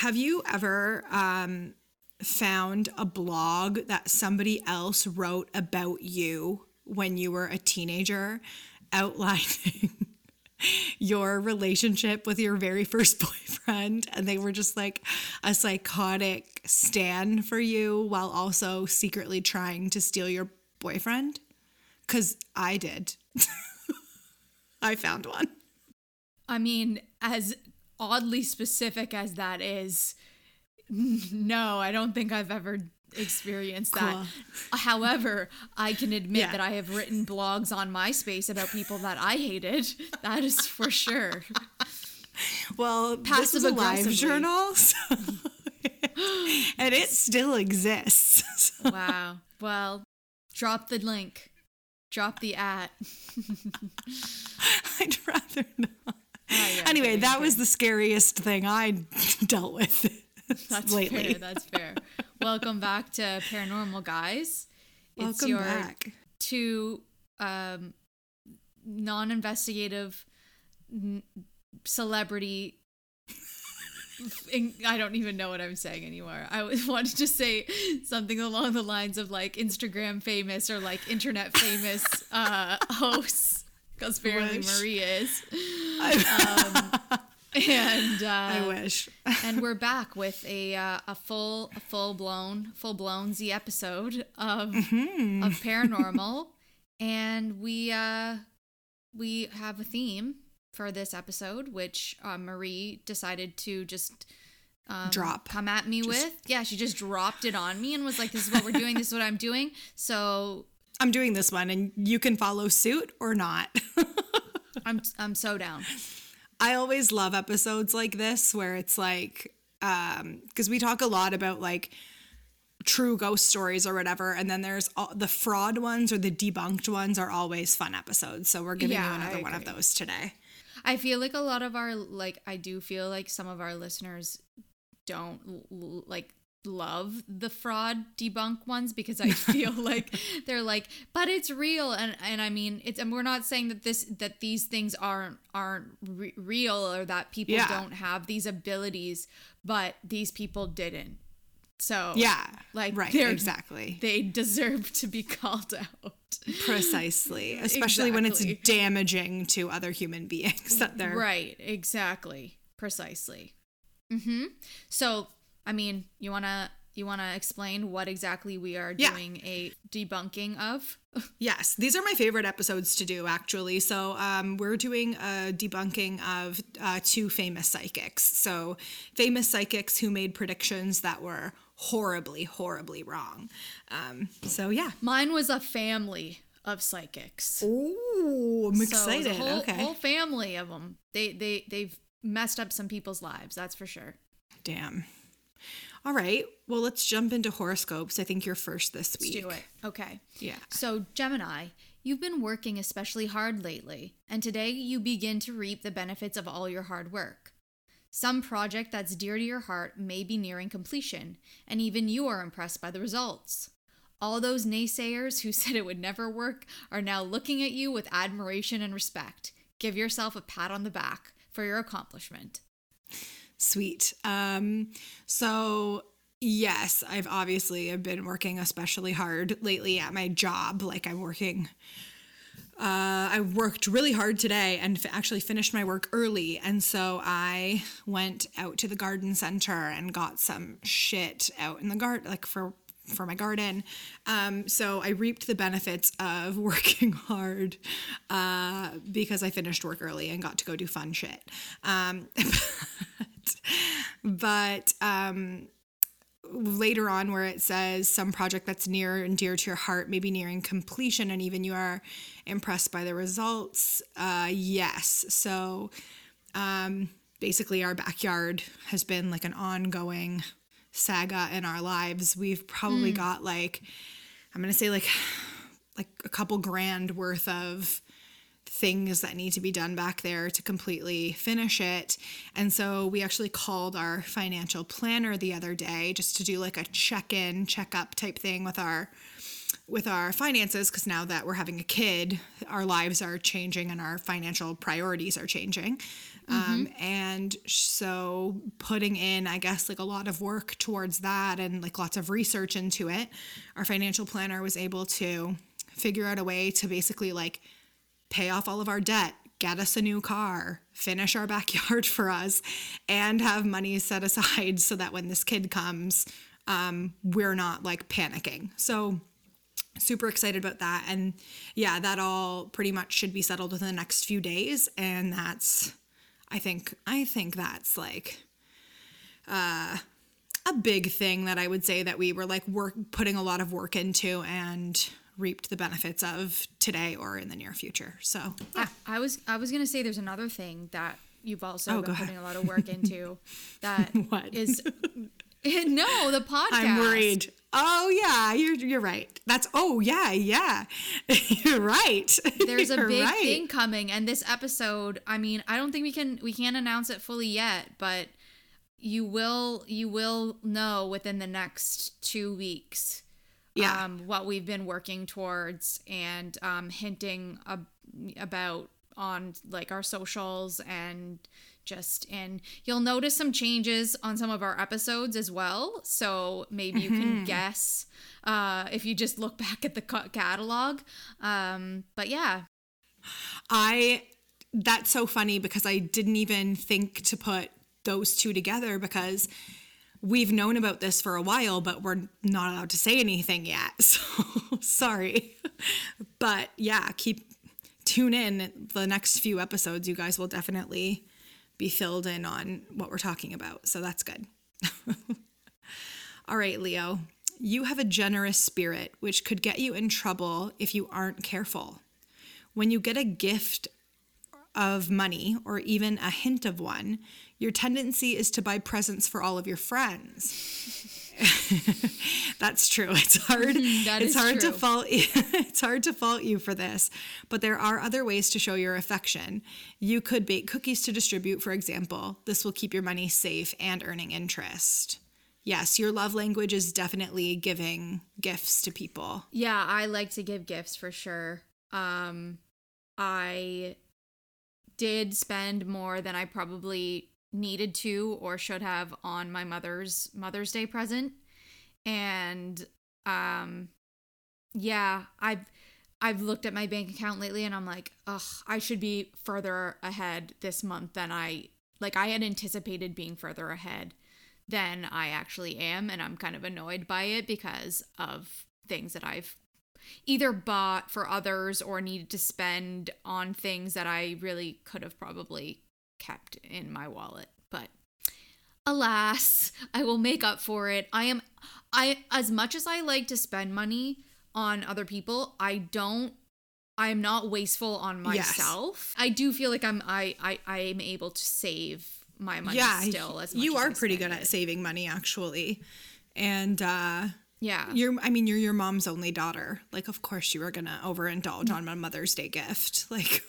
have you ever um, found a blog that somebody else wrote about you when you were a teenager, outlining your relationship with your very first boyfriend? And they were just like a psychotic stand for you while also secretly trying to steal your boyfriend? Because I did. I found one. I mean, as oddly specific as that is, no, I don't think I've ever experienced that. Cool. However, I can admit Yeah. that I have written blogs on MySpace about people that I hated. That is for sure. Well, this is a live Passive-aggressively. journal, so- and it still exists. So- Wow. Well, drop the link. Drop the at. I'd rather not. Yeah, Anyway, that was the scariest thing I dealt with That's lately. fair. That's fair. Welcome back to Paranormal Guys. It's Welcome your back. two um, non-investigative n- celebrity. I don't even know what I'm saying anymore. I wanted to say something along the lines of like Instagram famous or like internet famous uh, hosts, because apparently Wish. Marie is. Um, and uh, I wish. and we're back with a uh, a full a full blown full blown Z episode of Mm-hmm. of paranormal, and we uh we have a theme for this episode, which uh, Marie decided to just. Um, Drop. come at me with yeah she just dropped it on me and was like this is what we're doing this is what i'm doing so I'm doing this one, and you can follow suit or not. i'm i'm so down I always love episodes like this where it's like, um, because we talk a lot about like true ghost stories or whatever, and then there's all, the fraud ones or the debunked ones are always fun episodes. So we're giving Yeah, you another one of those today. I feel like a lot of our like I do feel like some of our listeners don't like love the fraud debunk ones because I feel like they're like but it's real and and I mean it's and we're not saying that this that these things aren't aren't re- real or that people Yeah. don't have these abilities but these people didn't so Yeah, like right, exactly. they deserve to be called out Precisely, especially when it's damaging to other human beings that they're Right, exactly. Precisely. Mm-hmm. So, I mean, you want to you want to explain what exactly we are Yeah. doing a debunking of? Yes, these are my favorite episodes to do, actually. So, um, we're doing a debunking of uh, two famous psychics. So, famous psychics who made predictions that were horribly, horribly wrong. Um, so, yeah. Mine was a family of psychics. Ooh, I'm So excited. a whole, okay. whole family of them. They they they've messed up some people's lives, that's for sure. Damn. All right. Well, let's jump into horoscopes. I think you're first this Let's week. do it. Okay. Yeah. So, Gemini, you've been working especially hard lately, and today you begin to reap the benefits of all your hard work. Some project that's dear to your heart may be nearing completion, and even you are impressed by the results. All those naysayers who said it would never work are now looking at you with admiration and respect. Give yourself a pat on the back for your accomplishment. Sweet. Um, so yes, I've obviously been working especially hard lately at my job. Like I'm working. Uh, I worked really hard today and f- actually finished my work early, and so I went out to the garden center and got some shit out in the garden, like for for my garden. Um, so I reaped the benefits of working hard uh, because I finished work early and got to go do fun shit. Um, but um, later on where it says some project that's near and dear to your heart may be nearing completion and even you are impressed by the results uh, yes. So um, basically our backyard has been like an ongoing saga in our lives. We've probably got like i'm gonna say like like a couple grand worth of things that need to be done back there to completely finish it. And so we actually called our financial planner the other day just to do like a check-in, check-up type thing with our with our finances because now that we're having a kid, our lives are changing and our financial priorities are changing. Um, and so putting in, I guess, like a lot of work towards that and like lots of research into it, our financial planner was able to figure out a way to basically like pay off all of our debt, get us a new car, finish our backyard for us, and have money set aside so that when this kid comes, um, we're not like panicking. So, super excited about that. And yeah, that all pretty much should be settled within the next few days. And that's, I think, I think that's like, uh, a big thing that I would say that we were like work putting a lot of work into and reaped the benefits of today or in the near future. So yeah. I, I was I was gonna say there's another thing that you've also Oh, been putting a lot of work into that What? is no the podcast. I'm worried. Oh yeah, you're you're right. That's oh yeah, yeah. you're right. There's a You're big right. thing coming, and this episode. I mean, I don't think we can we can't announce it fully yet, but you will you will know within the next two weeks. Yeah. Um, what we've been working towards and um, hinting ab- about on like our socials and just and you'll notice some changes on some of our episodes as well so maybe you Mm-hmm. can guess uh, if you just look back at the catalog um, but yeah I that's so funny because I didn't even think to put those two together because we've known about this for a while, but we're not allowed to say anything yet. So sorry. But yeah, keep tune in the next few episodes. You guys will definitely be filled in on what we're talking about. So that's good. All right, Leo. You have a generous spirit, which could get you in trouble if you aren't careful. When you get a gift of money or even a hint of one, your tendency is to buy presents for all of your friends. That's true. It's hard. That it's hard true. to fault it's hard to fault you for this, but there are other ways to show your affection. You could bake cookies to distribute, for example. This will keep your money safe and earning interest. Yes, your love language is definitely giving gifts to people. yeah i like to give gifts for sure um, i did spend more than i probably needed to or should have on my mother's mother's day present. And um yeah i've i've looked at my bank account lately and i'm like ugh i should be further ahead this month than i like i had anticipated being further ahead than i actually am. And i'm kind of annoyed by it because of things that i've either bought for others or needed to spend on things that i really could have probably kept in my wallet but alas i will make up for it i am i as much as i like to spend money on other people i don't i'm not wasteful on Yes. myself i do feel like i'm i i i am able to save my money yeah, still as much you are pretty good at saving money actually. And uh yeah you're I mean you're your mom's only daughter. Like of course you were going to overindulge on my Mother's Day gift. Like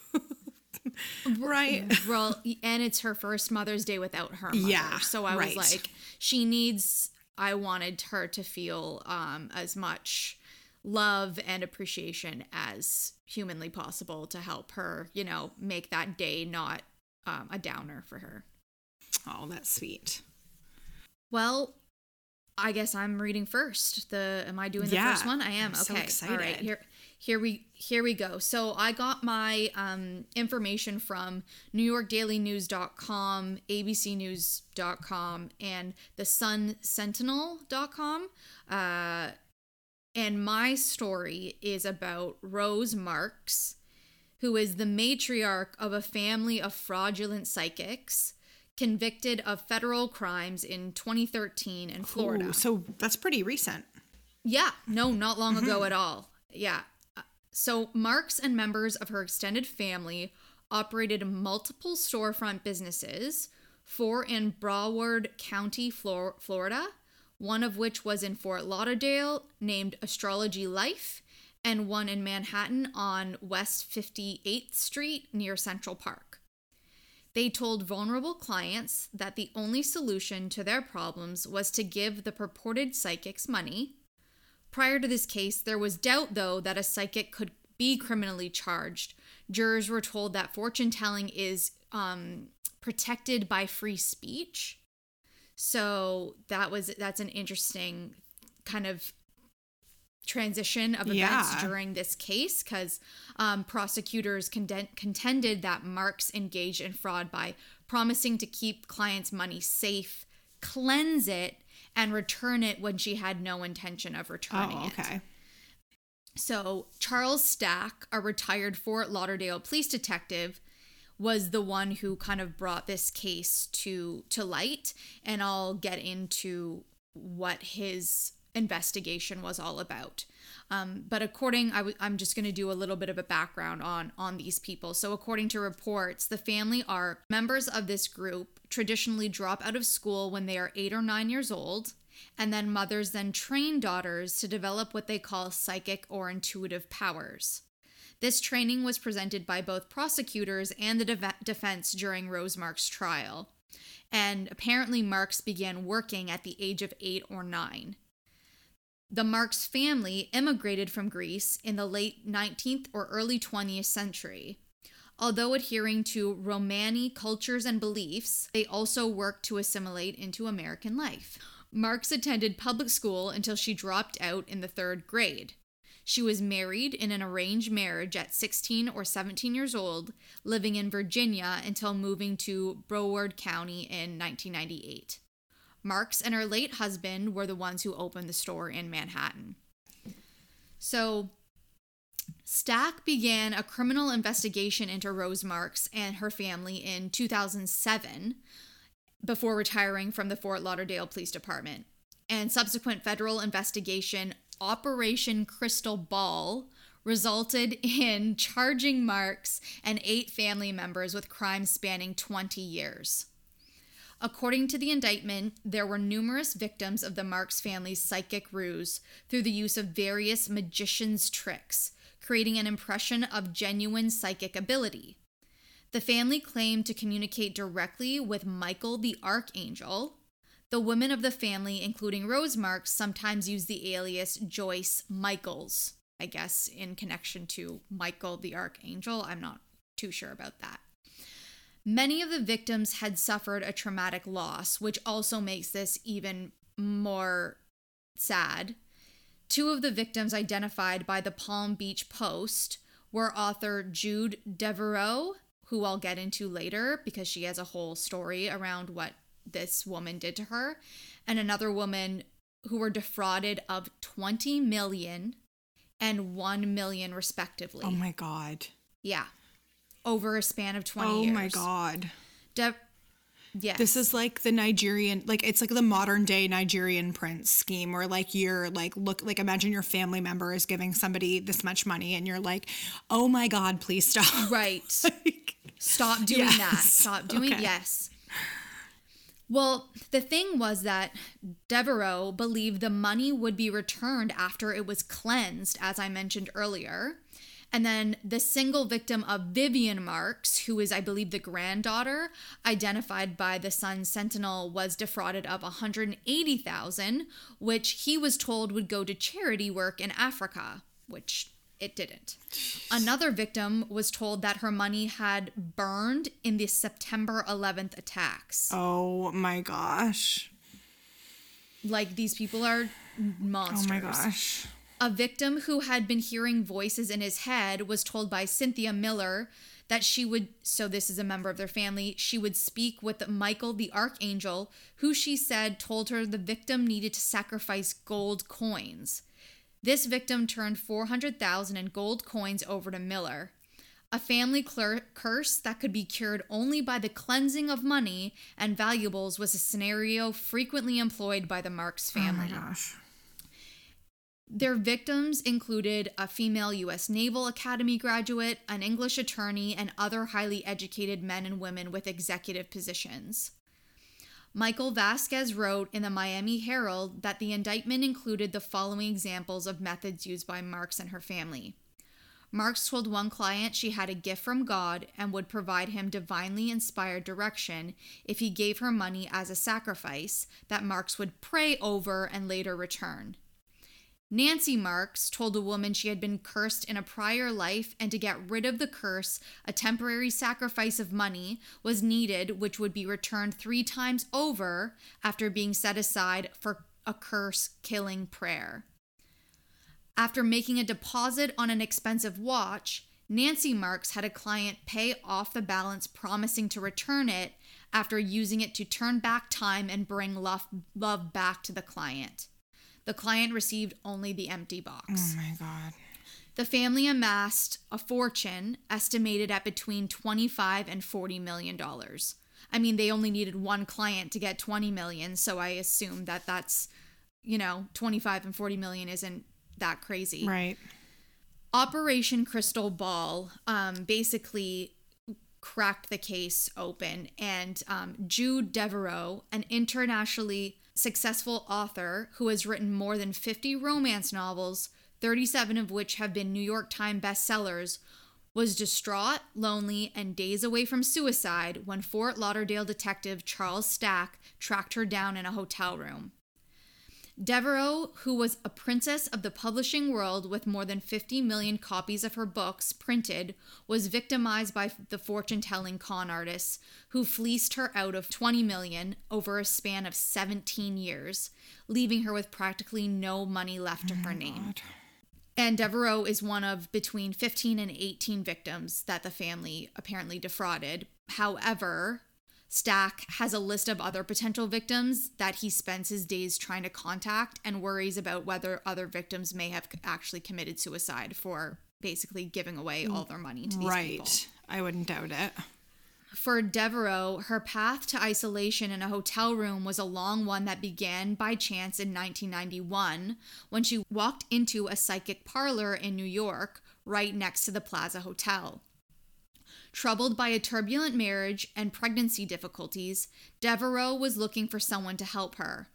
right? well and it's her first mother's day without her mother. Yeah, so i right. was like she needs i wanted her to feel um as much love and appreciation as humanly possible to help her you know make that day not um, a downer for her Oh, that's sweet. well i guess i'm reading first the am i doing the Yeah, first one i am I'm so okay all right here here we here we go so i got my um, information from newyorkdailynews.com abcnews.com and the sun sentinel.com uh, and my story is about rose marks who is the matriarch of a family of fraudulent psychics convicted of federal crimes in 2013 in Florida. Ooh, so that's pretty recent. Yeah, no, not long ago at all. Yeah. So Marks and members of her extended family operated multiple storefront businesses, four in Broward County, Flor- Florida, one of which was in Fort Lauderdale, named Astrology Life, and one in Manhattan on West 58th Street near Central Park. They told vulnerable clients that the only solution to their problems was to give the purported psychics money. Prior to this case, there was doubt, though, that a psychic could be criminally charged. Jurors were told that fortune telling is um, protected by free speech. So that was that's an interesting kind of transition of events Yeah. during this case because um, prosecutors conden- contended that Marks engaged in fraud by promising to keep clients' money safe, cleanse it, and return it when she had no intention of returning Oh, it. okay. So, Charles Stack, a retired Fort Lauderdale police detective, was the one who kind of brought this case to to light, and I'll get into what his investigation was all about. Um, but according, i w- I'm just going to do a little bit of a background on on these people. So, according to reports, the family are members of this group. Traditionally, drop out of school when they are eight or nine years old, and then mothers then train daughters to develop what they call psychic or intuitive powers. This training was presented by both prosecutors and the def- defense during Rose Marks' trial. And apparently, Marks began working at the age of eight or nine. The Marks family immigrated from Greece in the late 19th or early 20th century. Although adhering to Romani cultures and beliefs, they also worked to assimilate into American life. Marks attended public school until she dropped out in the third grade. She was married in an arranged marriage at 16 or 17 years old, living in Virginia until moving to Broward County in 1998. Marks and her late husband were the ones who opened the store in Manhattan. So, Stack began a criminal investigation into Rose Marks and her family in 2007 before retiring from the Fort Lauderdale Police Department. And subsequent federal investigation, Operation Crystal Ball, resulted in charging Marks and eight family members with crimes spanning 20 years. According to the indictment, there were numerous victims of the Marks family's psychic ruse through the use of various magician's tricks, creating an impression of genuine psychic ability. The family claimed to communicate directly with Michael the Archangel. The women of the family, including Rose Marks, sometimes use the alias Joyce Michaels, I guess, in connection to Michael the Archangel. I'm not too sure about that. Many of the victims had suffered a traumatic loss, which also makes this even more sad. Two of the victims identified by the Palm Beach Post were author Jude Deveraux, who I'll get into later because she has a whole story around what this woman did to her, and another woman who were defrauded of 20 million and 1 million respectively. Oh my god. yeah. Over a span of 20 Oh years. my god. De- yes. This is like the Nigerian, like it's like the modern day Nigerian prince scheme, where like you're like look like imagine your family member is giving somebody this much money, and you're like, oh my god, please stop. right. Like, Stop doing that. Stop doing Okay. yes. Well, the thing was that Deveraux believed the money would be returned after it was cleansed, as I mentioned earlier. And then the single victim of Vivian Marks, who is, I believe, the granddaughter, identified by the Sun Sentinel, was defrauded of 180,000, which he was told would go to charity work in Africa, which it didn't. Another victim was told that her money had burned in the September 11th attacks. oh my gosh. Like these people are monsters. Oh my gosh. A victim who had been hearing voices in his head was told by Cynthia Miller that she would, so this is a member of their family, she would speak with Michael the Archangel, who she said told her the victim needed to sacrifice gold coins. This victim turned 400,000 in gold coins over to Miller. A family curse that could be cured only by the cleansing of money and valuables was a scenario frequently employed by the Marks Oh my family. gosh. Their victims included a female U.S. Naval Academy graduate, an English attorney, and other highly educated men and women with executive positions. Michael Vasquez wrote in the Miami Herald that the indictment included the following examples of methods used by Marks and her family. Marks told one client she had a gift from God and would provide him divinely inspired direction if he gave her money as a sacrifice that Marks would pray over and later return. Nancy Marks told a woman she had been cursed in a prior life, and to get rid of the curse, a temporary sacrifice of money was needed, which would be returned three times over after being set aside for a curse killing prayer. After making a deposit on an expensive watch, Nancy Marks had a client pay off the balance, promising to return it after using it to turn back time and bring love, love back to the client. The client received only the empty box. Oh my God. The family amassed a fortune estimated at between 25 and 40 million dollars. I mean, they only needed one client to get 20 million, so I assume that that's, you know, 25 and 40 million isn't that crazy. Right. Operation Crystal Ball um, basically cracked the case open, and um, Jude Deveraux, an internationally successful author who has written more than 50 romance novels, 37 of which have been New York Times bestsellers, was distraught, lonely, and days away from suicide when Fort Lauderdale detective Charles Stack tracked her down in a hotel room. Deveraux, who was a princess of the publishing world with more than 50 million copies of her books printed, was victimized by the fortune telling con artists who fleeced her out of 20 million over a span of 17 years, leaving her with practically no money left to her name. And Deveraux is one of between 15 and 18 victims that the family apparently defrauded. However, Stack has a list of other potential victims that he spends his days trying to contact and worries about whether other victims may have actually committed suicide for basically giving away mm, all their money to these right. people. I wouldn't doubt it. For Deveraux, her path to isolation in a hotel room was a long one that began by chance in 1991 when she walked into a psychic parlor in New York right next to the Plaza Hotel. Troubled by a turbulent marriage and pregnancy difficulties, Deveraux was looking for someone to help her.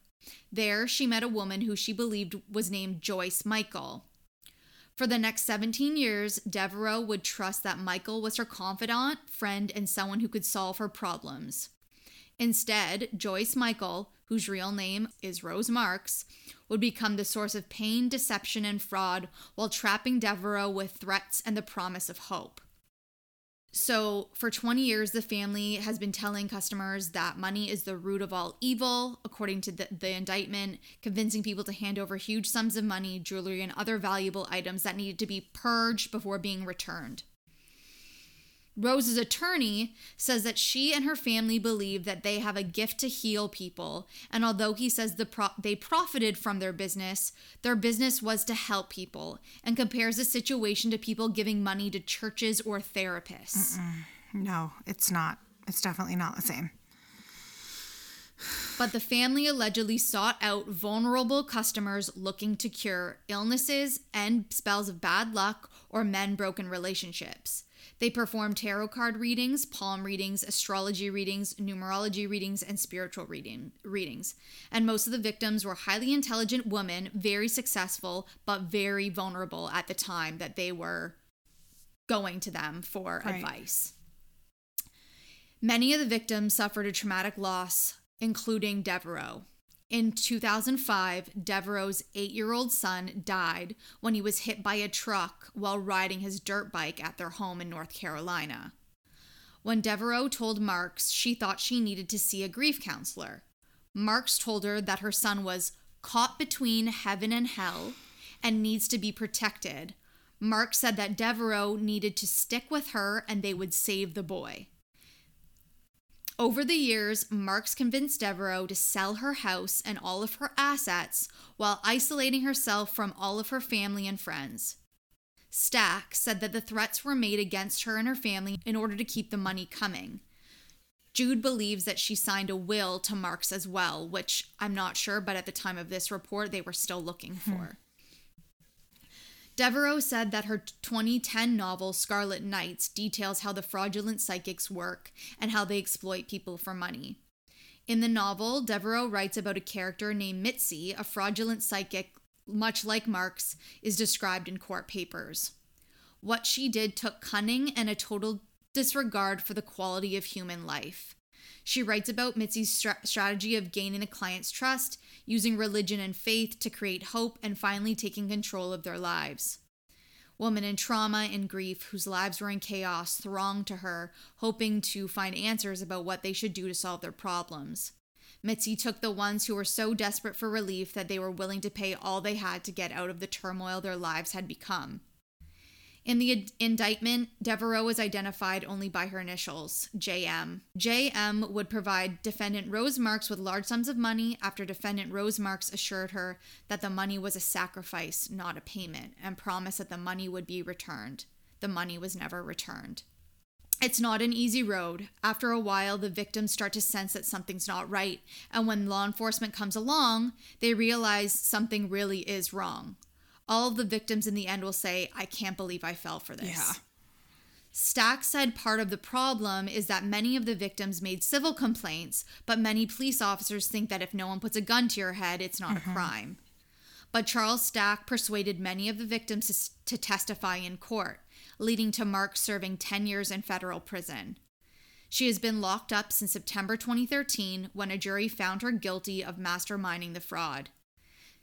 There, she met a woman who she believed was named Joyce Michael. For the next 17 years, Deveraux would trust that Michael was her confidant, friend, and someone who could solve her problems. Instead, Joyce Michael, whose real name is Rose Marks, would become the source of pain, deception, and fraud while trapping Deveraux with threats and the promise of hope. So, for 20 years, the family has been telling customers that money is the root of all evil, according to the, the, indictment, convincing people to hand over huge sums of money, jewelry, and other valuable items that needed to be purged before being returned. Rose's attorney says that she and her family believe that they have a gift to heal people, and although he says the pro- they profited from their business, their business was to help people, and compares the situation to people giving money to churches or therapists. Mm-mm. No, it's not. It's definitely not the same. But the family allegedly sought out vulnerable customers looking to cure illnesses and spells of bad luck or men broken relationships. They perform tarot card readings, palm readings, astrology readings, numerology readings, and spiritual reading, readings. And most of the victims were highly intelligent women, very successful, but very vulnerable at the time that they were going to them for right. advice. Many of the victims suffered a traumatic loss, including Deveraux. In 2005, Deveraux's eight year old son died when he was hit by a truck while riding his dirt bike at their home in North Carolina. When Deveraux told Marks she thought she needed to see a grief counselor, Marks told her that her son was caught between heaven and hell and needs to be protected. Marks said that Deveraux needed to stick with her and they would save the boy. Over the years, Marks convinced Deveraux to sell her house and all of her assets while isolating herself from all of her family and friends. Stack said that the threats were made against her and her family in order to keep the money coming. Jude believes that she signed a will to Marks as well, which I'm not sure, but at the time of this report, they were still looking hmm. for. Deveraux said that her 2010 novel Scarlet Nights details how the fraudulent psychics work and how they exploit people for money. In the novel, Deveraux writes about a character named Mitzi, a fraudulent psychic, much like Marks, is described in court papers. What she did took cunning and a total disregard for the quality of human life. She writes about Mitzi's stra- strategy of gaining a client's trust, using religion and faith to create hope, and finally taking control of their lives. Women in trauma and grief whose lives were in chaos thronged to her, hoping to find answers about what they should do to solve their problems. Mitzi took the ones who were so desperate for relief that they were willing to pay all they had to get out of the turmoil their lives had become. In the ind- indictment, Deveraux was identified only by her initials, JM. JM would provide defendant Rose Marks with large sums of money after defendant Rose Marks assured her that the money was a sacrifice, not a payment, and promised that the money would be returned. The money was never returned. It's not an easy road. After a while, the victims start to sense that something's not right, and when law enforcement comes along, they realize something really is wrong all of the victims in the end will say, I can't believe I fell for this. Yeah. Stack said part of the problem is that many of the victims made civil complaints, but many police officers think that if no one puts a gun to your head, it's not a mm-hmm. crime. But Charles Stack persuaded many of the victims to, to testify in court, leading to Mark serving 10 years in federal prison. She has been locked up since September 2013 when a jury found her guilty of masterminding the fraud.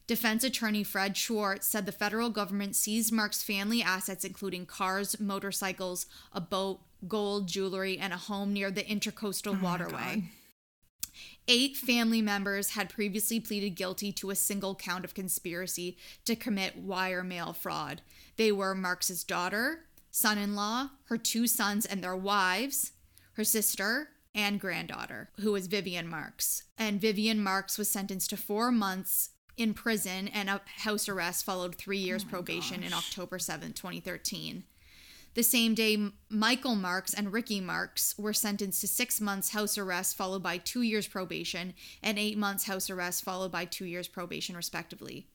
Defense attorney Fred Schwartz said the federal government seized Mark's family assets, including cars, motorcycles, a boat, gold, jewelry, and a home near the Intercoastal oh Waterway. Eight family members had previously pleaded guilty to a single count of conspiracy to commit wire mail fraud. They were Marks's daughter, son in law, her two sons and their wives, her sister, and granddaughter, who was Vivian Marks. And Vivian Marks was sentenced to four months in prison and a house arrest followed three years oh probation in October 7th, 2013. The same day, Michael Marks and Ricky Marks were sentenced to six months house arrest, followed by two years probation, and eight months house arrest, followed by two years probation, respectively.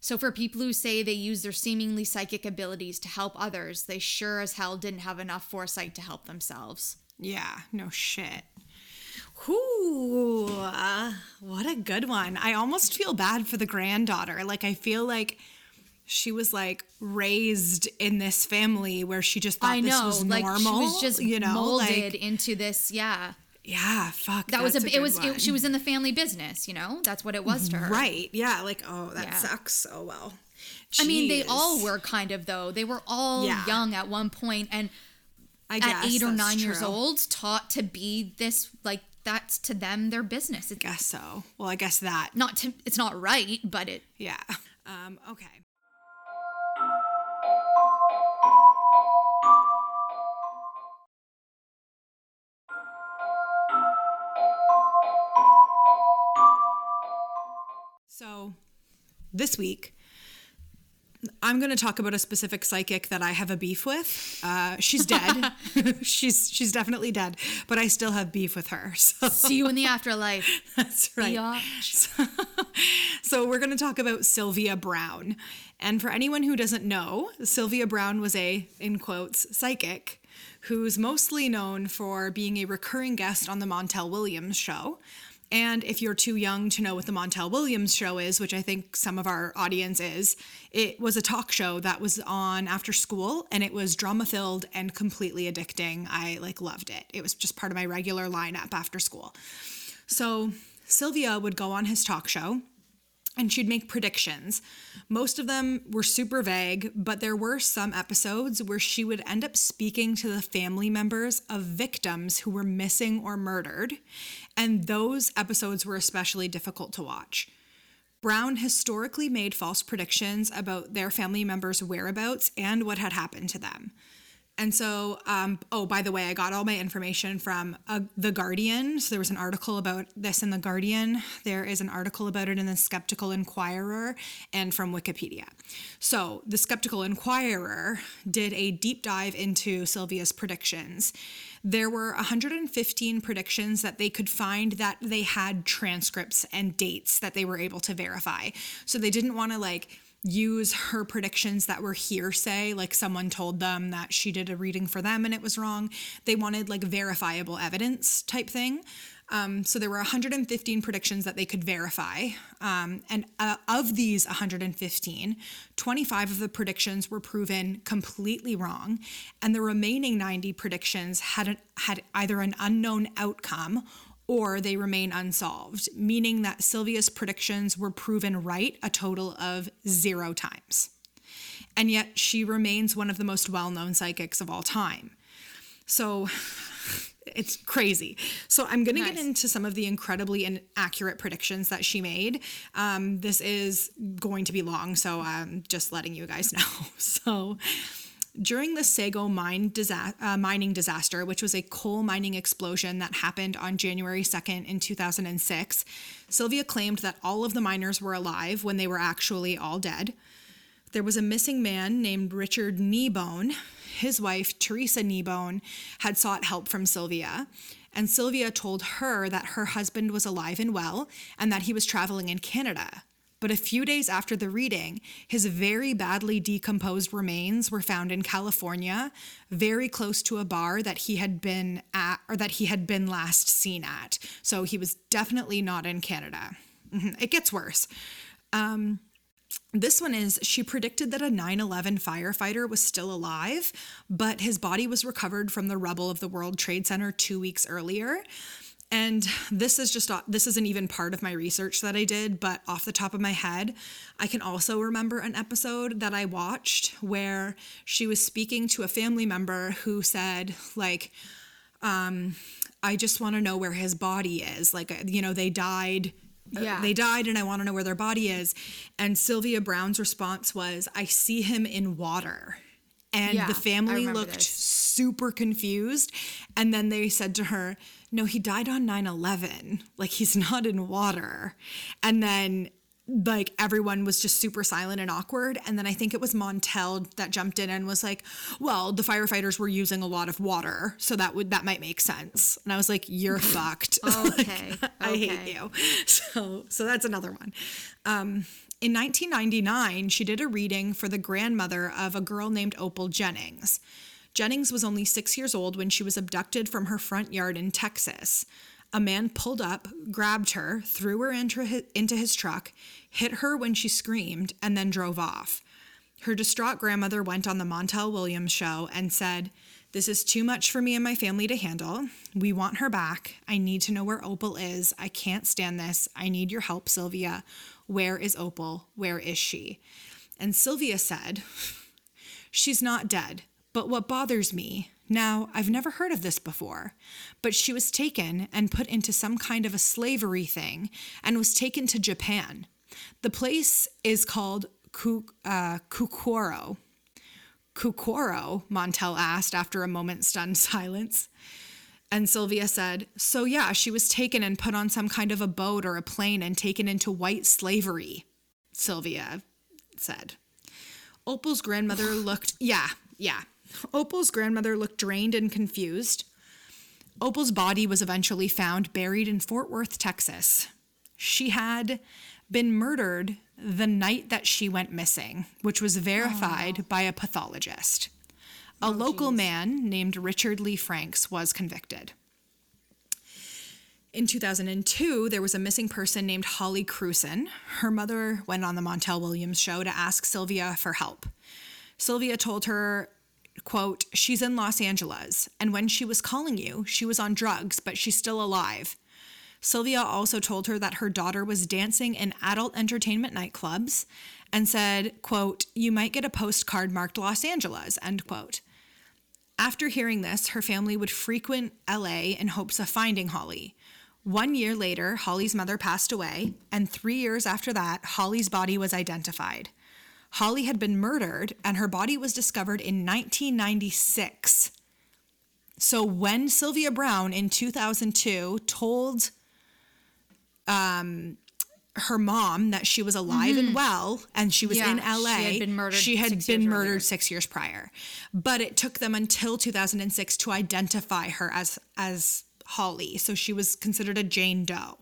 So, for people who say they use their seemingly psychic abilities to help others, they sure as hell didn't have enough foresight to help themselves. Yeah, no shit. Whoo, uh, what a good one. I almost feel bad for the granddaughter. Like, I feel like she was like raised in this family where she just thought I know, this was like normal. she was just you know, molded like, into this. Yeah, yeah, fuck. that was a. that's it was. It, she was in the family business. You know, that's what it was to her. right. Yeah, like oh, that Yeah. sucks. Oh well. I mean, they all were kind of though. They were all Yeah. young at one point, and I at eight or nine years old, taught to be this. Like that's to them their business. It's Guess so. Well, I guess that. not. To, it's not right, but it. Yeah. Um. Okay. So, this week, I'm going to talk about a specific psychic that I have a beef with. Uh, she's dead. she's she's definitely dead, but I still have beef with her. So See you in the afterlife. that's right. Biatch. So we're going to talk about Sylvia Brown. And for anyone who doesn't know, Sylvia Brown was a in quotes psychic who's mostly known for being a recurring guest on the Montel Williams show. And if you're too young to know what the Montel Williams show is, which I think some of our audience is, it was a talk show that was on after school and it was drama filled and completely addicting. I like loved it. It was just part of my regular lineup after school. So Sylvia would go on his talk show and she'd make predictions. Most of them were super vague, but there were some episodes where she would end up speaking to the family members of victims who were missing or murdered. And those episodes were especially difficult to watch. Brown historically made false predictions about their family members' whereabouts and what had happened to them. And so, um, oh, by the way, I got all my information from uh, The Guardian. So there was an article about this in The Guardian. There is an article about it in The Skeptical Inquirer and from Wikipedia. So the Skeptical Inquirer did a deep dive into Sylvia's predictions. There were 115 predictions that they could find that they had transcripts and dates that they were able to verify. So they didn't want to like use her predictions that were hearsay, like someone told them that she did a reading for them and it was wrong. They wanted like verifiable evidence type thing. Um, so there were 115 predictions that they could verify. Um, and uh, of these 115, 25 of the predictions were proven completely wrong. And the remaining 90 predictions had, an, had either an unknown outcome or they remain unsolved, meaning that Sylvia's predictions were proven right a total of zero times. And yet she remains one of the most well known psychics of all time. So it's crazy. So I'm going to get into some of the incredibly inaccurate predictions that she made. Um, this is going to be long, so I'm just letting you guys know. So during the Sago mine disa- uh, mining disaster, which was a coal mining explosion that happened on January 2nd in 2006, Sylvia claimed that all of the miners were alive when they were actually all dead. There was a missing man named Richard Kneebone his wife, Teresa Kneebone, had sought help from Sylvia. And Sylvia told her that her husband was alive and well and that he was traveling in Canada. But a few days after the reading, his very badly decomposed remains were found in California, very close to a bar that he had been at or that he had been last seen at. So he was definitely not in Canada. Mm-hmm. It gets worse. Um, this one is she predicted that a 9 11 firefighter was still alive, but his body was recovered from the rubble of the World Trade Center two weeks earlier. And this is just, this isn't even part of my research that I did, but off the top of my head, I can also remember an episode that I watched where she was speaking to a family member who said, like, um, I just want to know where his body is. Like, you know, they died uh, yeah. they died and I want to know where their body is. And Sylvia Brown's response was, I see him in water. And yeah, the family looked this. super confused. And then they said to her, No, he died on 9 11. Like he's not in water. And then like everyone was just super silent and awkward. And then I think it was Montel that jumped in and was like, "Well, the firefighters were using a lot of water, so that would that might make sense." And I was like, "You're fucked. Okay, like, I okay. hate you." So so that's another one. Um, in 1999, she did a reading for the grandmother of a girl named Opal Jennings. Jennings was only six years old when she was abducted from her front yard in Texas. A man pulled up, grabbed her, threw her into his, into his truck, hit her when she screamed, and then drove off. Her distraught grandmother went on the Montel Williams show and said, This is too much for me and my family to handle. We want her back. I need to know where Opal is. I can't stand this. I need your help, Sylvia. Where is Opal? Where is she? And Sylvia said, She's not dead, but what bothers me now, I've never heard of this before, but she was taken and put into some kind of a slavery thing and was taken to Japan. The place is called uh, Kukuro. Kukuro, Montel asked after a moment's stunned silence. And Sylvia said, So, yeah, she was taken and put on some kind of a boat or a plane and taken into white slavery, Sylvia said. Opal's grandmother looked, yeah, yeah. Opal's grandmother looked drained and confused. Opal's body was eventually found buried in Fort Worth, Texas. She had been murdered the night that she went missing, which was verified oh. by a pathologist. A oh, local geez. man named Richard Lee Franks was convicted. In 2002, there was a missing person named Holly Krewson. Her mother went on the Montel Williams show to ask Sylvia for help. Sylvia told her quote, she's in Los Angeles, and when she was calling you, she was on drugs, but she's still alive. Sylvia also told her that her daughter was dancing in adult entertainment nightclubs and said, quote, you might get a postcard marked Los Angeles, end quote. After hearing this, her family would frequent LA in hopes of finding Holly. One year later, Holly's mother passed away, and three years after that, Holly's body was identified. Holly had been murdered and her body was discovered in 1996. So when Sylvia Brown in 2002 told um, her mom that she was alive mm-hmm. and well and she was yeah, in LA. She had been murdered. She had been murdered earlier. 6 years prior. But it took them until 2006 to identify her as as Holly. So she was considered a Jane Doe.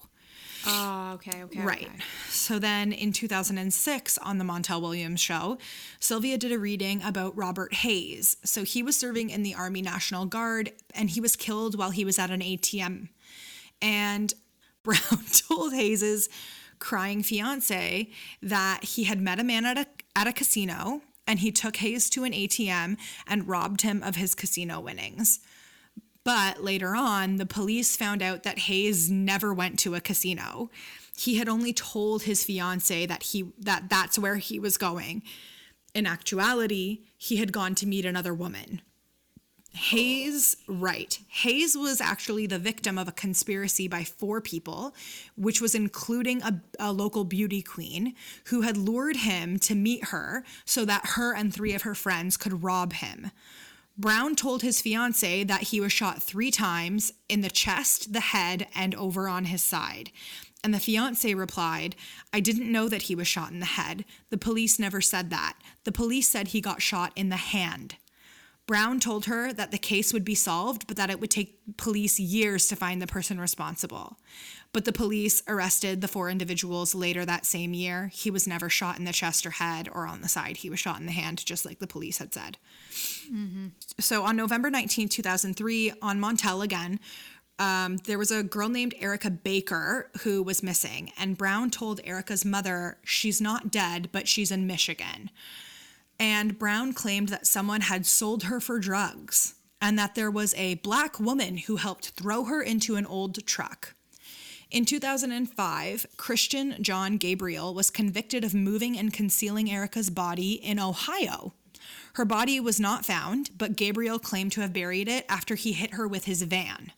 Oh, okay, okay. Right. Okay. So then in 2006 on the Montel Williams show, Sylvia did a reading about Robert Hayes. So he was serving in the Army National Guard and he was killed while he was at an ATM. And Brown told Hayes's crying fiance that he had met a man at a, at a casino and he took Hayes to an ATM and robbed him of his casino winnings. But later on, the police found out that Hayes never went to a casino. He had only told his fiance that he that that's where he was going. In actuality, he had gone to meet another woman. Hayes, right. Hayes was actually the victim of a conspiracy by four people, which was including a, a, local beauty queen who had lured him to meet her so that her and three of her friends could rob him. Brown told his fiance that he was shot three times in the chest, the head, and over on his side. And the fiance replied, I didn't know that he was shot in the head. The police never said that. The police said he got shot in the hand. Brown told her that the case would be solved, but that it would take police years to find the person responsible. But the police arrested the four individuals later that same year. He was never shot in the chest or head or on the side. He was shot in the hand, just like the police had said. Mm-hmm. So on November 19, 2003, on Montel again, um, there was a girl named Erica Baker who was missing, and Brown told Erica's mother she's not dead, but she's in Michigan and Brown claimed that someone had sold her for drugs and that there was a black woman who helped throw her into an old truck. In 2005, Christian John Gabriel was convicted of moving and concealing Erica's body in Ohio. Her body was not found, but Gabriel claimed to have buried it after he hit her with his van.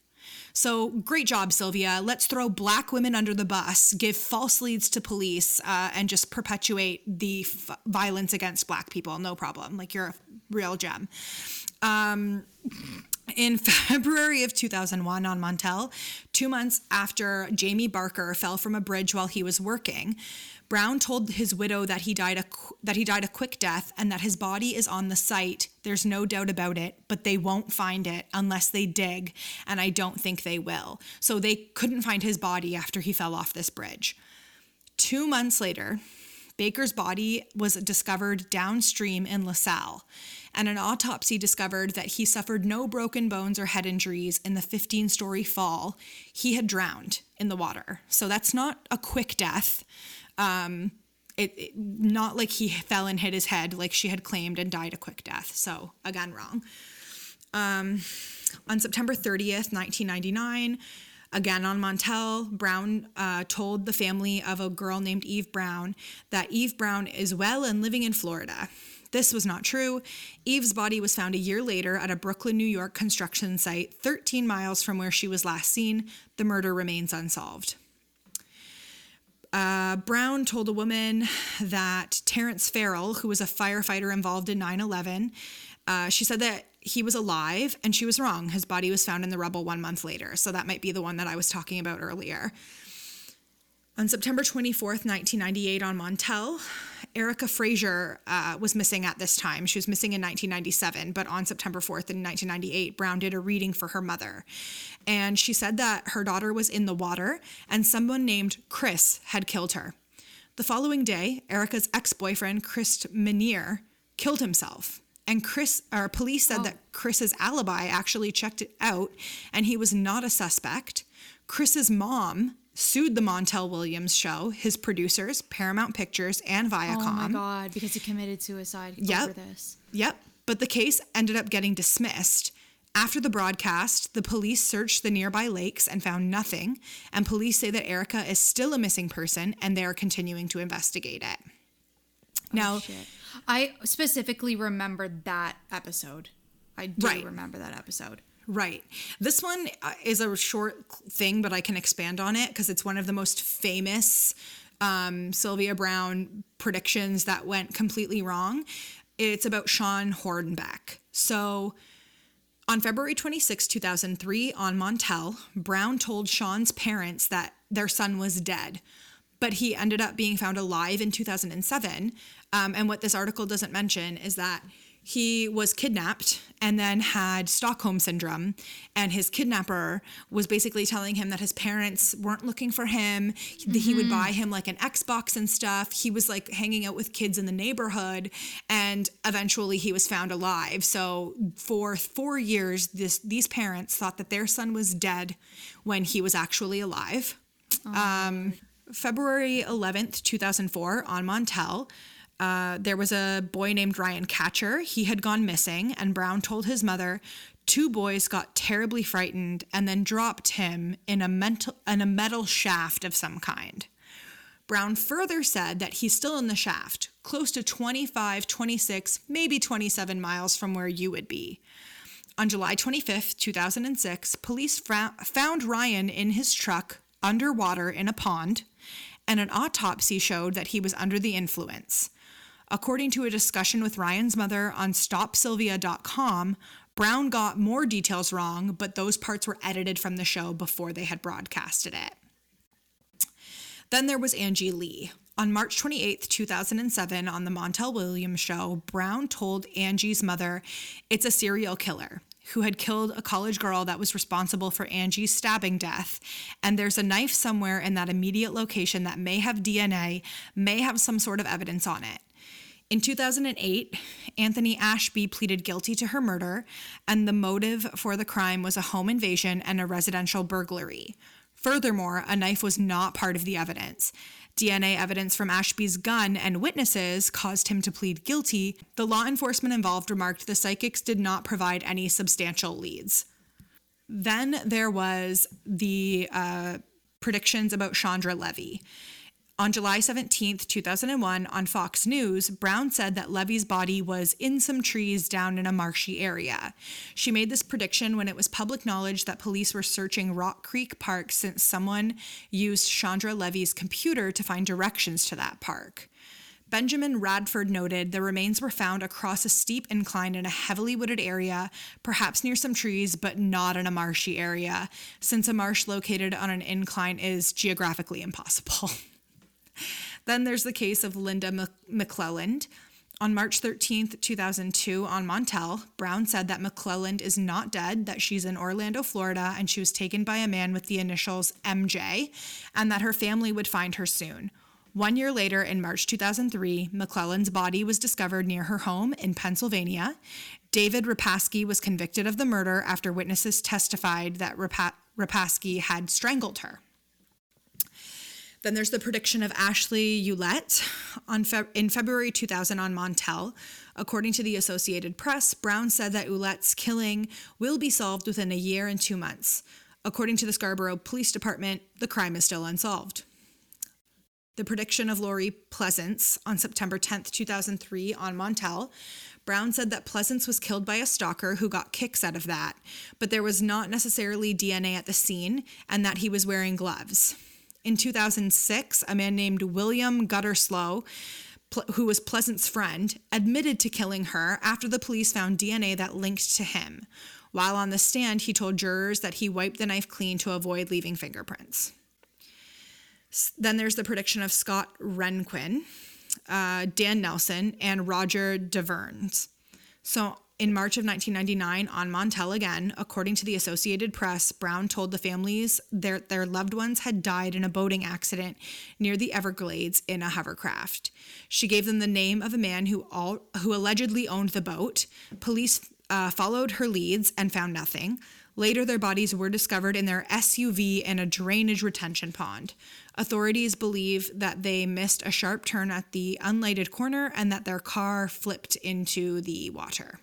So great job, Sylvia. Let's throw black women under the bus, give false leads to police, uh, and just perpetuate the f- violence against black people. No problem. Like you're a real gem. Um, in February of 2001 on Montel, two months after Jamie Barker fell from a bridge while he was working, Brown told his widow that he died a that he died a quick death and that his body is on the site. There's no doubt about it, but they won't find it unless they dig, and I don't think they will. So they couldn't find his body after he fell off this bridge. 2 months later, Baker's body was discovered downstream in LaSalle, and an autopsy discovered that he suffered no broken bones or head injuries in the 15 story fall. He had drowned in the water. So that's not a quick death. Um, it, it, not like he fell and hit his head like she had claimed and died a quick death. So again, wrong. Um, on September 30th, 1999, again on Montel, Brown uh, told the family of a girl named Eve Brown that Eve Brown is well and living in Florida. This was not true. Eve's body was found a year later at a Brooklyn, New York construction site 13 miles from where she was last seen. The murder remains unsolved. Uh, Brown told a woman that Terrence Farrell, who was a firefighter involved in 9 11, uh, she said that he was alive and she was wrong. His body was found in the rubble one month later. So that might be the one that I was talking about earlier. On September 24th, 1998, on Montel, Erica Frazier uh, was missing at this time. She was missing in 1997, but on September 4th, in 1998, Brown did a reading for her mother. And she said that her daughter was in the water and someone named Chris had killed her. The following day, Erica's ex boyfriend, Chris Menier, killed himself. And Chris, or police said oh. that Chris's alibi actually checked it out and he was not a suspect. Chris's mom sued the Montel Williams show, his producers, Paramount Pictures, and Viacom. Oh my god, because he committed suicide yep. over this. Yep. But the case ended up getting dismissed. After the broadcast, the police searched the nearby lakes and found nothing, and police say that Erica is still a missing person and they are continuing to investigate it. Oh, now. I specifically remembered that episode. I do right. remember that episode. Right. This one uh, is a short thing, but I can expand on it because it's one of the most famous um, Sylvia Browne predictions that went completely wrong. It's about Shawn Hornbeck. So, on February 26, 2003, on Montel, Brown told Shawn's parents that their son was dead, but he ended up being found alive in 2007. Um, and what this article doesn't mention is that he was kidnapped and then had Stockholm syndrome. And his kidnapper was basically telling him that his parents weren't looking for him. Mm-hmm. He would buy him like an Xbox and stuff. He was like hanging out with kids in the neighborhood. And eventually he was found alive. So for four years, this, these parents thought that their son was dead when he was actually alive. Oh. Um, February 11th, 2004, on Montel, uh, there was a boy named Ryan Katcher. He had gone missing, and Brown told his mother two boys got terribly frightened and then dropped him in a, mental, in a metal shaft of some kind. Brown further said that he's still in the shaft, close to 25, 26, maybe 27 miles from where you would be. On July 25th, 2006, police fra- found Ryan in his truck underwater in a pond, and an autopsy showed that he was under the influence. According to a discussion with Ryan's mother on StopSylvia.com, Brown got more details wrong, but those parts were edited from the show before they had broadcasted it. Then there was Angie Lee. On March 28, 2007, on the Montel Williams show, Brown told Angie's mother it's a serial killer who had killed a college girl that was responsible for Angie's stabbing death. And there's a knife somewhere in that immediate location that may have DNA, may have some sort of evidence on it. In 2008, Anthony Ashby pleaded guilty to her murder, and the motive for the crime was a home invasion and a residential burglary. Furthermore, a knife was not part of the evidence. DNA evidence from Ashby's gun and witnesses caused him to plead guilty. The law enforcement involved remarked the psychics did not provide any substantial leads. Then there was the uh, predictions about Chandra Levy. On July 17, 2001, on Fox News, Brown said that Levy's body was in some trees down in a marshy area. She made this prediction when it was public knowledge that police were searching Rock Creek Park since someone used Chandra Levy's computer to find directions to that park. Benjamin Radford noted the remains were found across a steep incline in a heavily wooded area, perhaps near some trees, but not in a marshy area, since a marsh located on an incline is geographically impossible. Then there's the case of Linda McClelland. On March 13th, 2002, on Montel, Brown said that McClelland is not dead, that she's in Orlando, Florida, and she was taken by a man with the initials MJ, and that her family would find her soon. One year later, in March 2003, McClelland's body was discovered near her home in Pennsylvania. David Repasky was convicted of the murder after witnesses testified that Rapa- Repasky had strangled her. Then there's the prediction of Ashley Ouellette on Fe- in February 2000 on Montel. According to the Associated Press, Brown said that Ouellette's killing will be solved within a year and two months. According to the Scarborough Police Department, the crime is still unsolved. The prediction of Lori Pleasance on September 10th, 2003 on Montel. Brown said that Pleasance was killed by a stalker who got kicks out of that, but there was not necessarily DNA at the scene and that he was wearing gloves. In 2006, a man named William Gutterslow, who was Pleasant's friend, admitted to killing her after the police found DNA that linked to him. While on the stand, he told jurors that he wiped the knife clean to avoid leaving fingerprints. Then there's the prediction of Scott Renquin, uh, Dan Nelson, and Roger DeVerns. So in March of 1999, on Montel again, according to the Associated Press, Brown told the families their, their loved ones had died in a boating accident near the Everglades in a hovercraft. She gave them the name of a man who, all, who allegedly owned the boat. Police uh, followed her leads and found nothing. Later, their bodies were discovered in their SUV in a drainage retention pond. Authorities believe that they missed a sharp turn at the unlighted corner and that their car flipped into the water.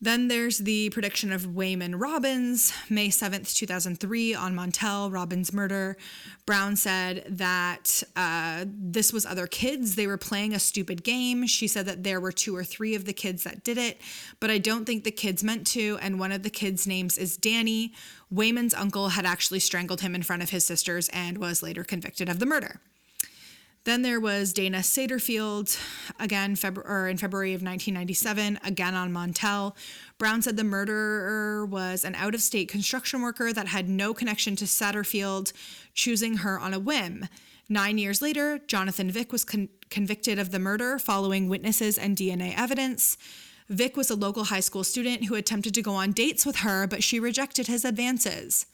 Then there's the prediction of Wayman Robbins, May 7th, 2003, on Montel, Robbins' murder. Brown said that uh, this was other kids. They were playing a stupid game. She said that there were two or three of the kids that did it, but I don't think the kids meant to. And one of the kids' names is Danny. Wayman's uncle had actually strangled him in front of his sisters and was later convicted of the murder. Then there was Dana Satterfield, again February in February of 1997, again on Montel. Brown said the murderer was an out-of-state construction worker that had no connection to Satterfield, choosing her on a whim. Nine years later, Jonathan Vick was con- convicted of the murder following witnesses and DNA evidence. Vick was a local high school student who attempted to go on dates with her, but she rejected his advances.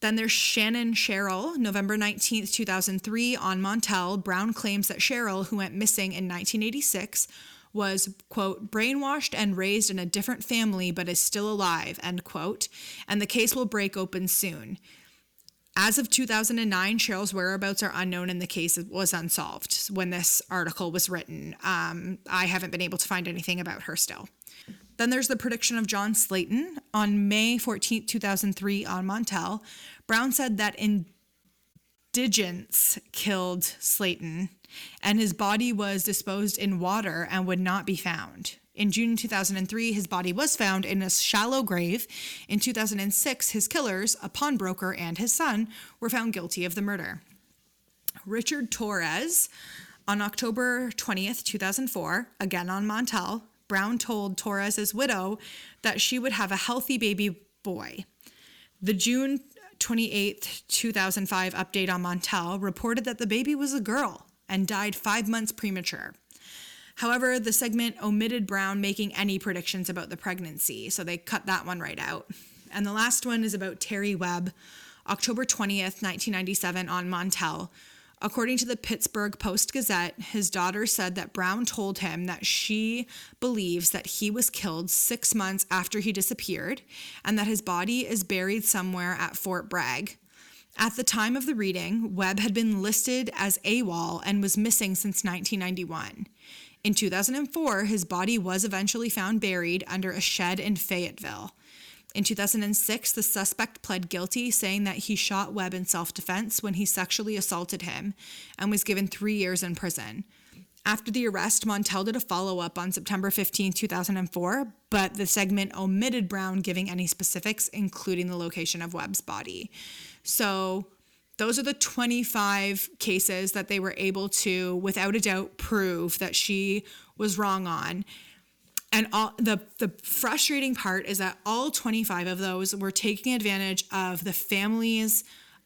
Then there's Shannon Sherrill, November 19th, 2003, on Montel. Brown claims that Sherrill, who went missing in 1986, was, quote, brainwashed and raised in a different family but is still alive, end quote, and the case will break open soon. As of 2009, Sherrill's whereabouts are unknown and the case was unsolved when this article was written. Um, I haven't been able to find anything about her still. Then there's the prediction of John Slayton. On May 14, 2003, on Montel, Brown said that indigents killed Slayton and his body was disposed in water and would not be found. In June 2003, his body was found in a shallow grave. In 2006, his killers, a pawnbroker and his son, were found guilty of the murder. Richard Torres, on October 20th, 2004, again on Montel, Brown told Torres's widow that she would have a healthy baby boy. The June 28th, 2005 update on Montel reported that the baby was a girl and died five months premature. However, the segment omitted Brown making any predictions about the pregnancy, so they cut that one right out. And the last one is about Terry Webb, October 20th, 1997, on Montel. According to the Pittsburgh Post Gazette, his daughter said that Brown told him that she believes that he was killed six months after he disappeared and that his body is buried somewhere at Fort Bragg. At the time of the reading, Webb had been listed as AWOL and was missing since 1991. In 2004, his body was eventually found buried under a shed in Fayetteville. In 2006, the suspect pled guilty, saying that he shot Webb in self defense when he sexually assaulted him and was given three years in prison. After the arrest, Montel did a follow up on September 15, 2004, but the segment omitted Brown giving any specifics, including the location of Webb's body. So, those are the 25 cases that they were able to, without a doubt, prove that she was wrong on. And all the the frustrating part is that all 25 of those were taking advantage of the families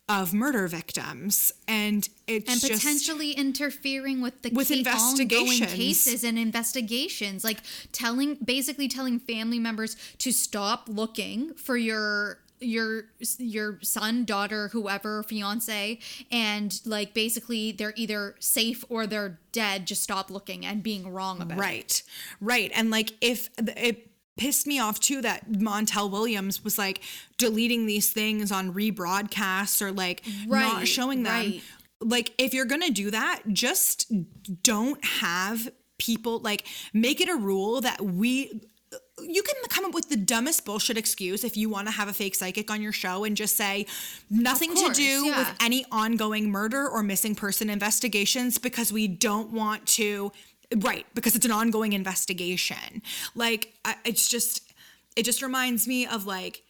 of murder victims, and it's and potentially interfering with the With investigations. ongoing cases and investigations, like telling basically telling family members to stop looking for your your your son, daughter, whoever, fiance, and like basically they're either safe or they're dead. Just stop looking and being wrong about it. Right. Right. And like if it pissed me off too that Montel Williams was like deleting these things on rebroadcasts or like not showing them. right. Like if you're going to do that, just don't have people like make it a rule that we you can come up with the dumbest bullshit excuse if you want to have a fake psychic on your show and just say nothing course, to do yeah. with any ongoing murder or missing person investigations because we don't want to right because it's an ongoing investigation like I, it's just it just reminds me of like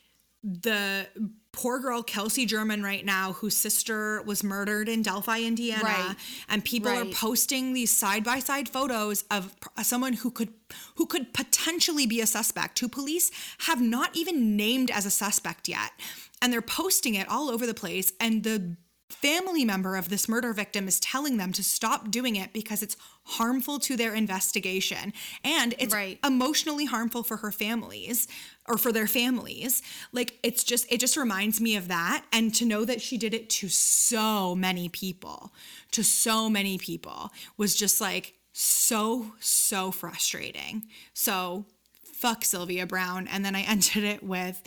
the poor girl Kelsi German right now whose sister was murdered in Delphi, Indiana, Right. and people are posting these side by side photos of uh, someone who could who could potentially be a suspect who police have not even named as a suspect yet. And they're posting it all over the place. And the family member of this murder victim is telling them to stop doing it because it's harmful to their investigation. And it's Right. emotionally harmful for her families or for their families. Like it's just it just reminds me of that. And to know that she did it to so many people to so many people was just like so so frustrating. So fuck sylvia brown. And then i ended it with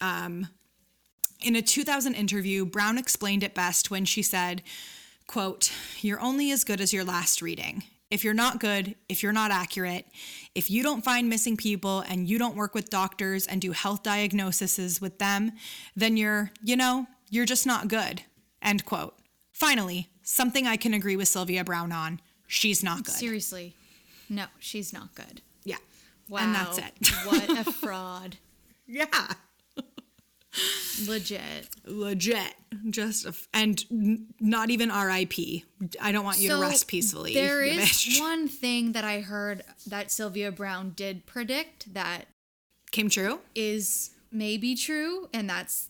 um in a 2000 interview brown explained it best when she said quote you're only as good as your last reading. If you're not good if you're not accurate if you don't find missing people and you don't work with doctors and do health diagnoses with them then you're you know you're just not good end quote. Finally something i can agree with sylvia brown on she's not good. Seriously, no, she's not good. yeah. Wow, and that's it. What a fraud. yeah Legit. legit just a and n- not even rip i don't want you to rest peacefully There is bitch. one thing that I heard that Sylvia Brown did predict that came true is maybe true, and that's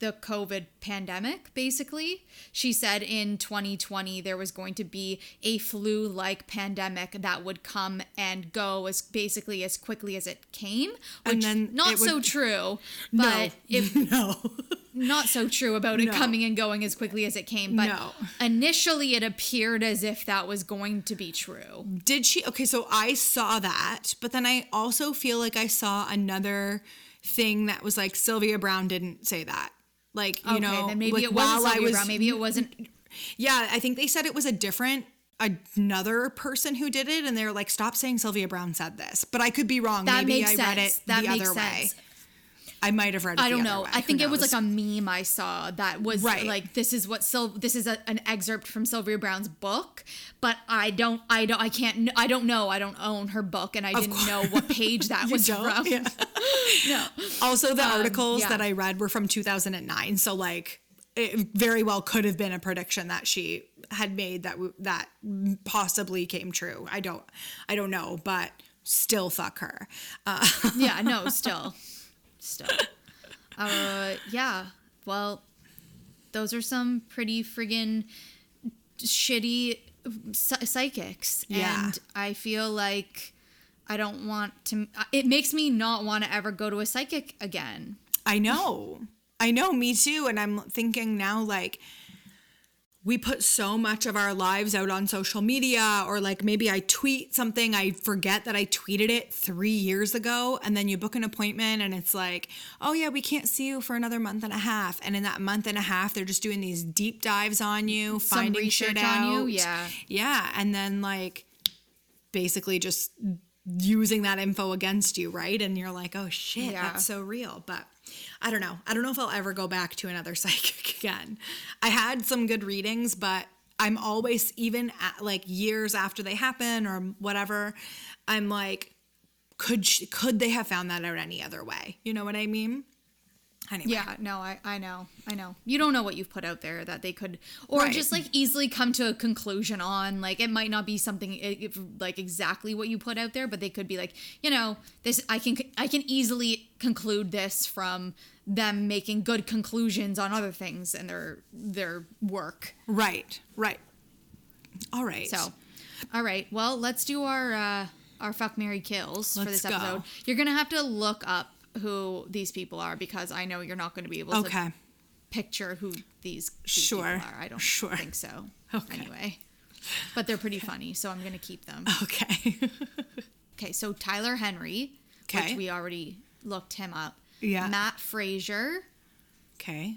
the COVID pandemic, basically. She said in 2020 there was going to be a flu like pandemic that would come and go as basically as quickly as it came, which And then not would- so true, but it no. not so true about it No. coming and going as quickly as it came. But No. initially it appeared as if that was going to be true. Did she? Okay, so I saw that, but then I also feel like I saw another thing that was like Sylvia Brown didn't say that. Like, you okay, know, then maybe like, it while wasn't I was- Brown. Maybe it wasn't Yeah, I think they said it was a different another person who did it and they're like stop saying Sylvia Brown said this. But I could be wrong. that Maybe I sense. read it that the other way. I might have read it I don't know. way. I think it was like a meme I saw that was Right. like this is what Sil- this is a, an excerpt from Sylvia Brown's book, but I don't I don't I can't I don't know. I don't own her book and I didn't know what page that was from. Yeah. No. Also, the articles yeah. that I read were from 2009, so like it very well could have been a prediction that she had made that w- that possibly came true. I don't, I don't know, but still, fuck her. Uh, yeah, no, still. Still. Uh yeah. Well, those are some pretty friggin' shitty psy- psychics. Yeah. And I feel like I don't want to it makes me not want to ever go to a psychic again. I know, I know, me too. And I'm thinking now, like. We put so much of our lives out on social media, or like maybe I tweet something, I forget that I tweeted it three years ago, and then you book an appointment and it's like, oh yeah, we can't see you for another month and a half. And in that month and a half, they're just doing these deep dives on you, Some finding shit on you, yeah. Yeah. And then like basically just using that info against you, right? And you're like, oh shit, Yeah. that's so real. But I don't know. I don't know if I'll ever go back to another psychic again. I had some good readings, but I'm always, even at like years after they happen or whatever, I'm like, could she, could they have found that out any other way? You know what I mean? Anyway. Yeah, no, I, I know. I know. You don't know what you've put out there that they could or Right. just like easily come to a conclusion on. Like it might not be something if, like exactly what you put out there, but they could be like, you know, this I can I can easily conclude this from them making good conclusions on other things and their their work. Right. Right. All right. So, all right. Well, let's do our uh, our fuck Mary kills for Let's this go. episode. You're gonna have to look up who these people are because I know you're not going to be able to picture who these, these Sure. people are. I don't Sure. think so. Okay. Anyway, but they're pretty funny, so I'm going to keep them. Okay. Okay, so Tyler Henry, Okay. which we already looked him up. Yeah. Matt Fraser okay.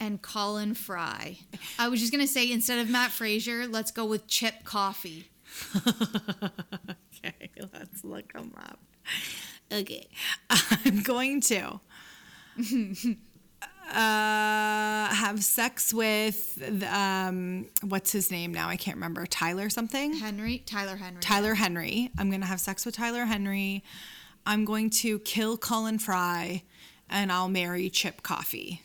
and Colin Fry. I was just going to say instead of Matt Fraser, let's go with Chip Coffey. Okay, let's look him up. Okay, I'm going to uh, have sex with um, what's his name now? I can't remember. Tyler something. Henry, Tyler Henry. Tyler Henry. I'm gonna have sex with Tyler Henry. I'm going to kill Colin Fry, and I'll marry Chip Coffey.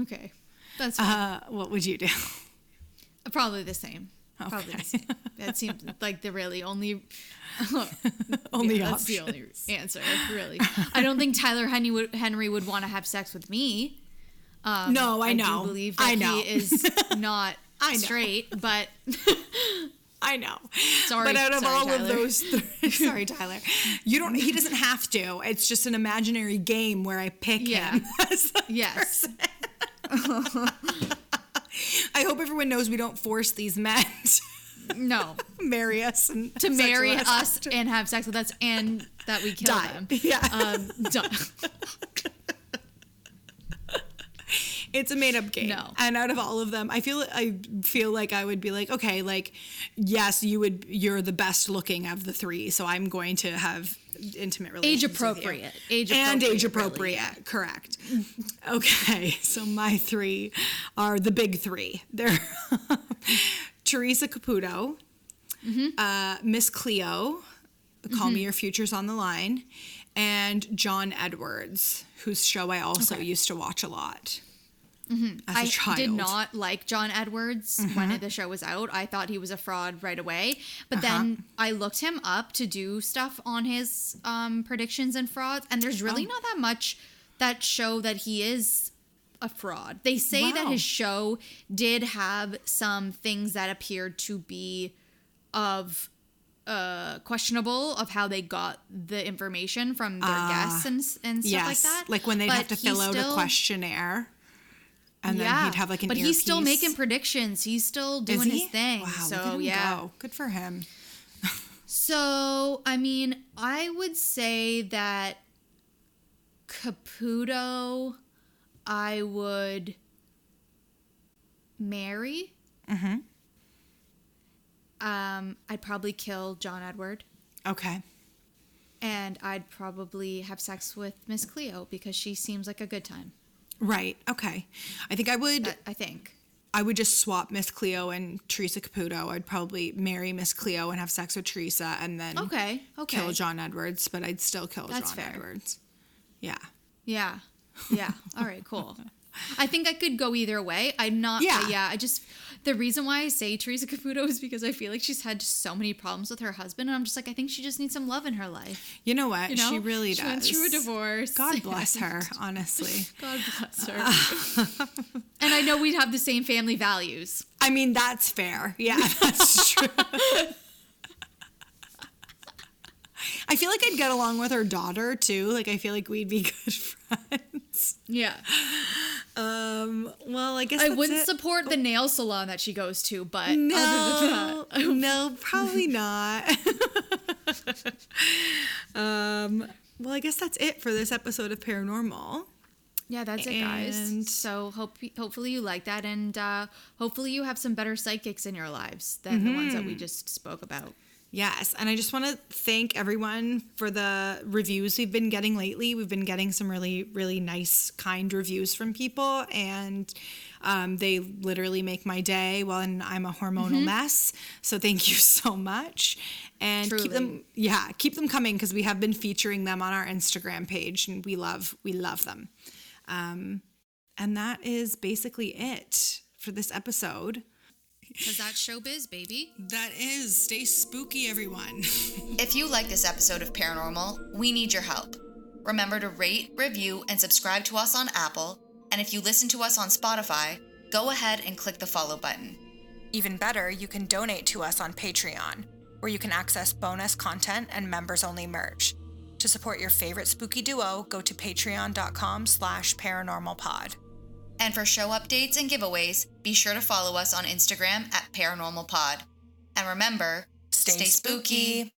Okay. That's fine. Uh, what would you do? probably the same. Probably the Okay. same. That seems like the really only Only yeah, that's the only answer, really. I don't think Tyler Henry would, Henry would want to have sex with me. Um, No, I know. do believe that I know. he is not I straight, but I know. Sorry- but out of sorry, all Tyler. of those, three, sorry, Tyler, you don't. He doesn't have to. It's just an imaginary game where I pick Yeah. him. yes, I hope everyone knows we don't force these men to no, marry us and to marry with us and have sex with us, and that we kill Die. them. Yeah. Um, done. It's a made up game. No. And out of all of them, I feel I feel like I would be like, okay, like yes, you would you're the best looking of the three, so I'm going to have intimate relations. Age with you. appropriate. And age appropriate, appropriate, really, correct. Okay, so my three are the big three. They're Teresa Caputo, Mm-hmm. uh, Miss Cleo, Call Me Your Future's on the Line, and John Edwards, whose show I also Okay. used to watch a lot. As a Mm-hmm. I child. did not like John Edwards when Mm-hmm. the show was out. I thought he was a fraud right away. But Uh-huh. then I looked him up to do stuff on his um, predictions and frauds, and there's really Oh. not that much that show that he is a fraud. They say that his show did have some things that appeared to be of uh questionable of how they got the information from their guests and and stuff yes, like that. like when they'd But have to fill out a questionnaire, and then he'd have like an but he's still making predictions. He's still doing he? his thing. Wow, so look at him yeah. go. good for him. So I mean, I would say that Caputo, I would marry. Mm-hmm. Um, I'd probably kill John Edward, Okay. and I'd probably have sex with Miss Cleo because she seems like a good time. Right. Okay. I think I would. I- I think. I would just swap Miss Cleo and Teresa Caputo. I'd probably marry Miss Cleo and have sex with Teresa, and then Okay. Okay. kill John Edwards. But I'd still kill That's John fair. Edwards. Yeah. Yeah. Yeah. All right, cool. I think I could go either way. I'm not Yeah. yeah. yeah, I just the reason why I say Teresa Caputo is because I feel like she's had so many problems with her husband and I'm just like I think she just needs some love in her life. You know what? You know? She really she does. went through a divorce. God bless her. Honestly. God bless her. and I know we'd have the same family values. I mean, that's fair. Yeah, that's true. I feel like I'd get along with her daughter too. Like I feel like we'd be good friends. Yeah. Um. Well, I guess I wouldn't it. support the nail salon that she goes to, but No, that, no, probably not. um. Well, I guess that's it for this episode of Paranormal. Yeah, that's it, guys. And- So hope hopefully you like that, and uh, hopefully you have some better psychics in your lives than the ones that Mm-hmm. we just spoke about. Yes, and I just want to thank everyone for the reviews we've been getting lately. We've been getting some really, really nice, kind reviews from people, and um, they literally make my day when I'm a hormonal Mm-hmm. mess. So thank you so much, and keep them, yeah, keep them coming because we have been featuring them on our Instagram page, and we love, we love them. Um, and that is basically it for this episode. Because that's showbiz, baby. That is, stay spooky, everyone. If you like this episode of Paranormal, we need your help. Remember to rate, review, and subscribe to us on Apple. And if you listen to us on Spotify, go ahead and click the follow button. Even better, you can donate to us on Patreon, where you can access bonus content and members-only merch. To support your favorite spooky duo, go to patreon.com slash paranormalpod. And for show updates and giveaways, be sure to follow us on Instagram at Paranormal Pod. And remember, Stay spooky.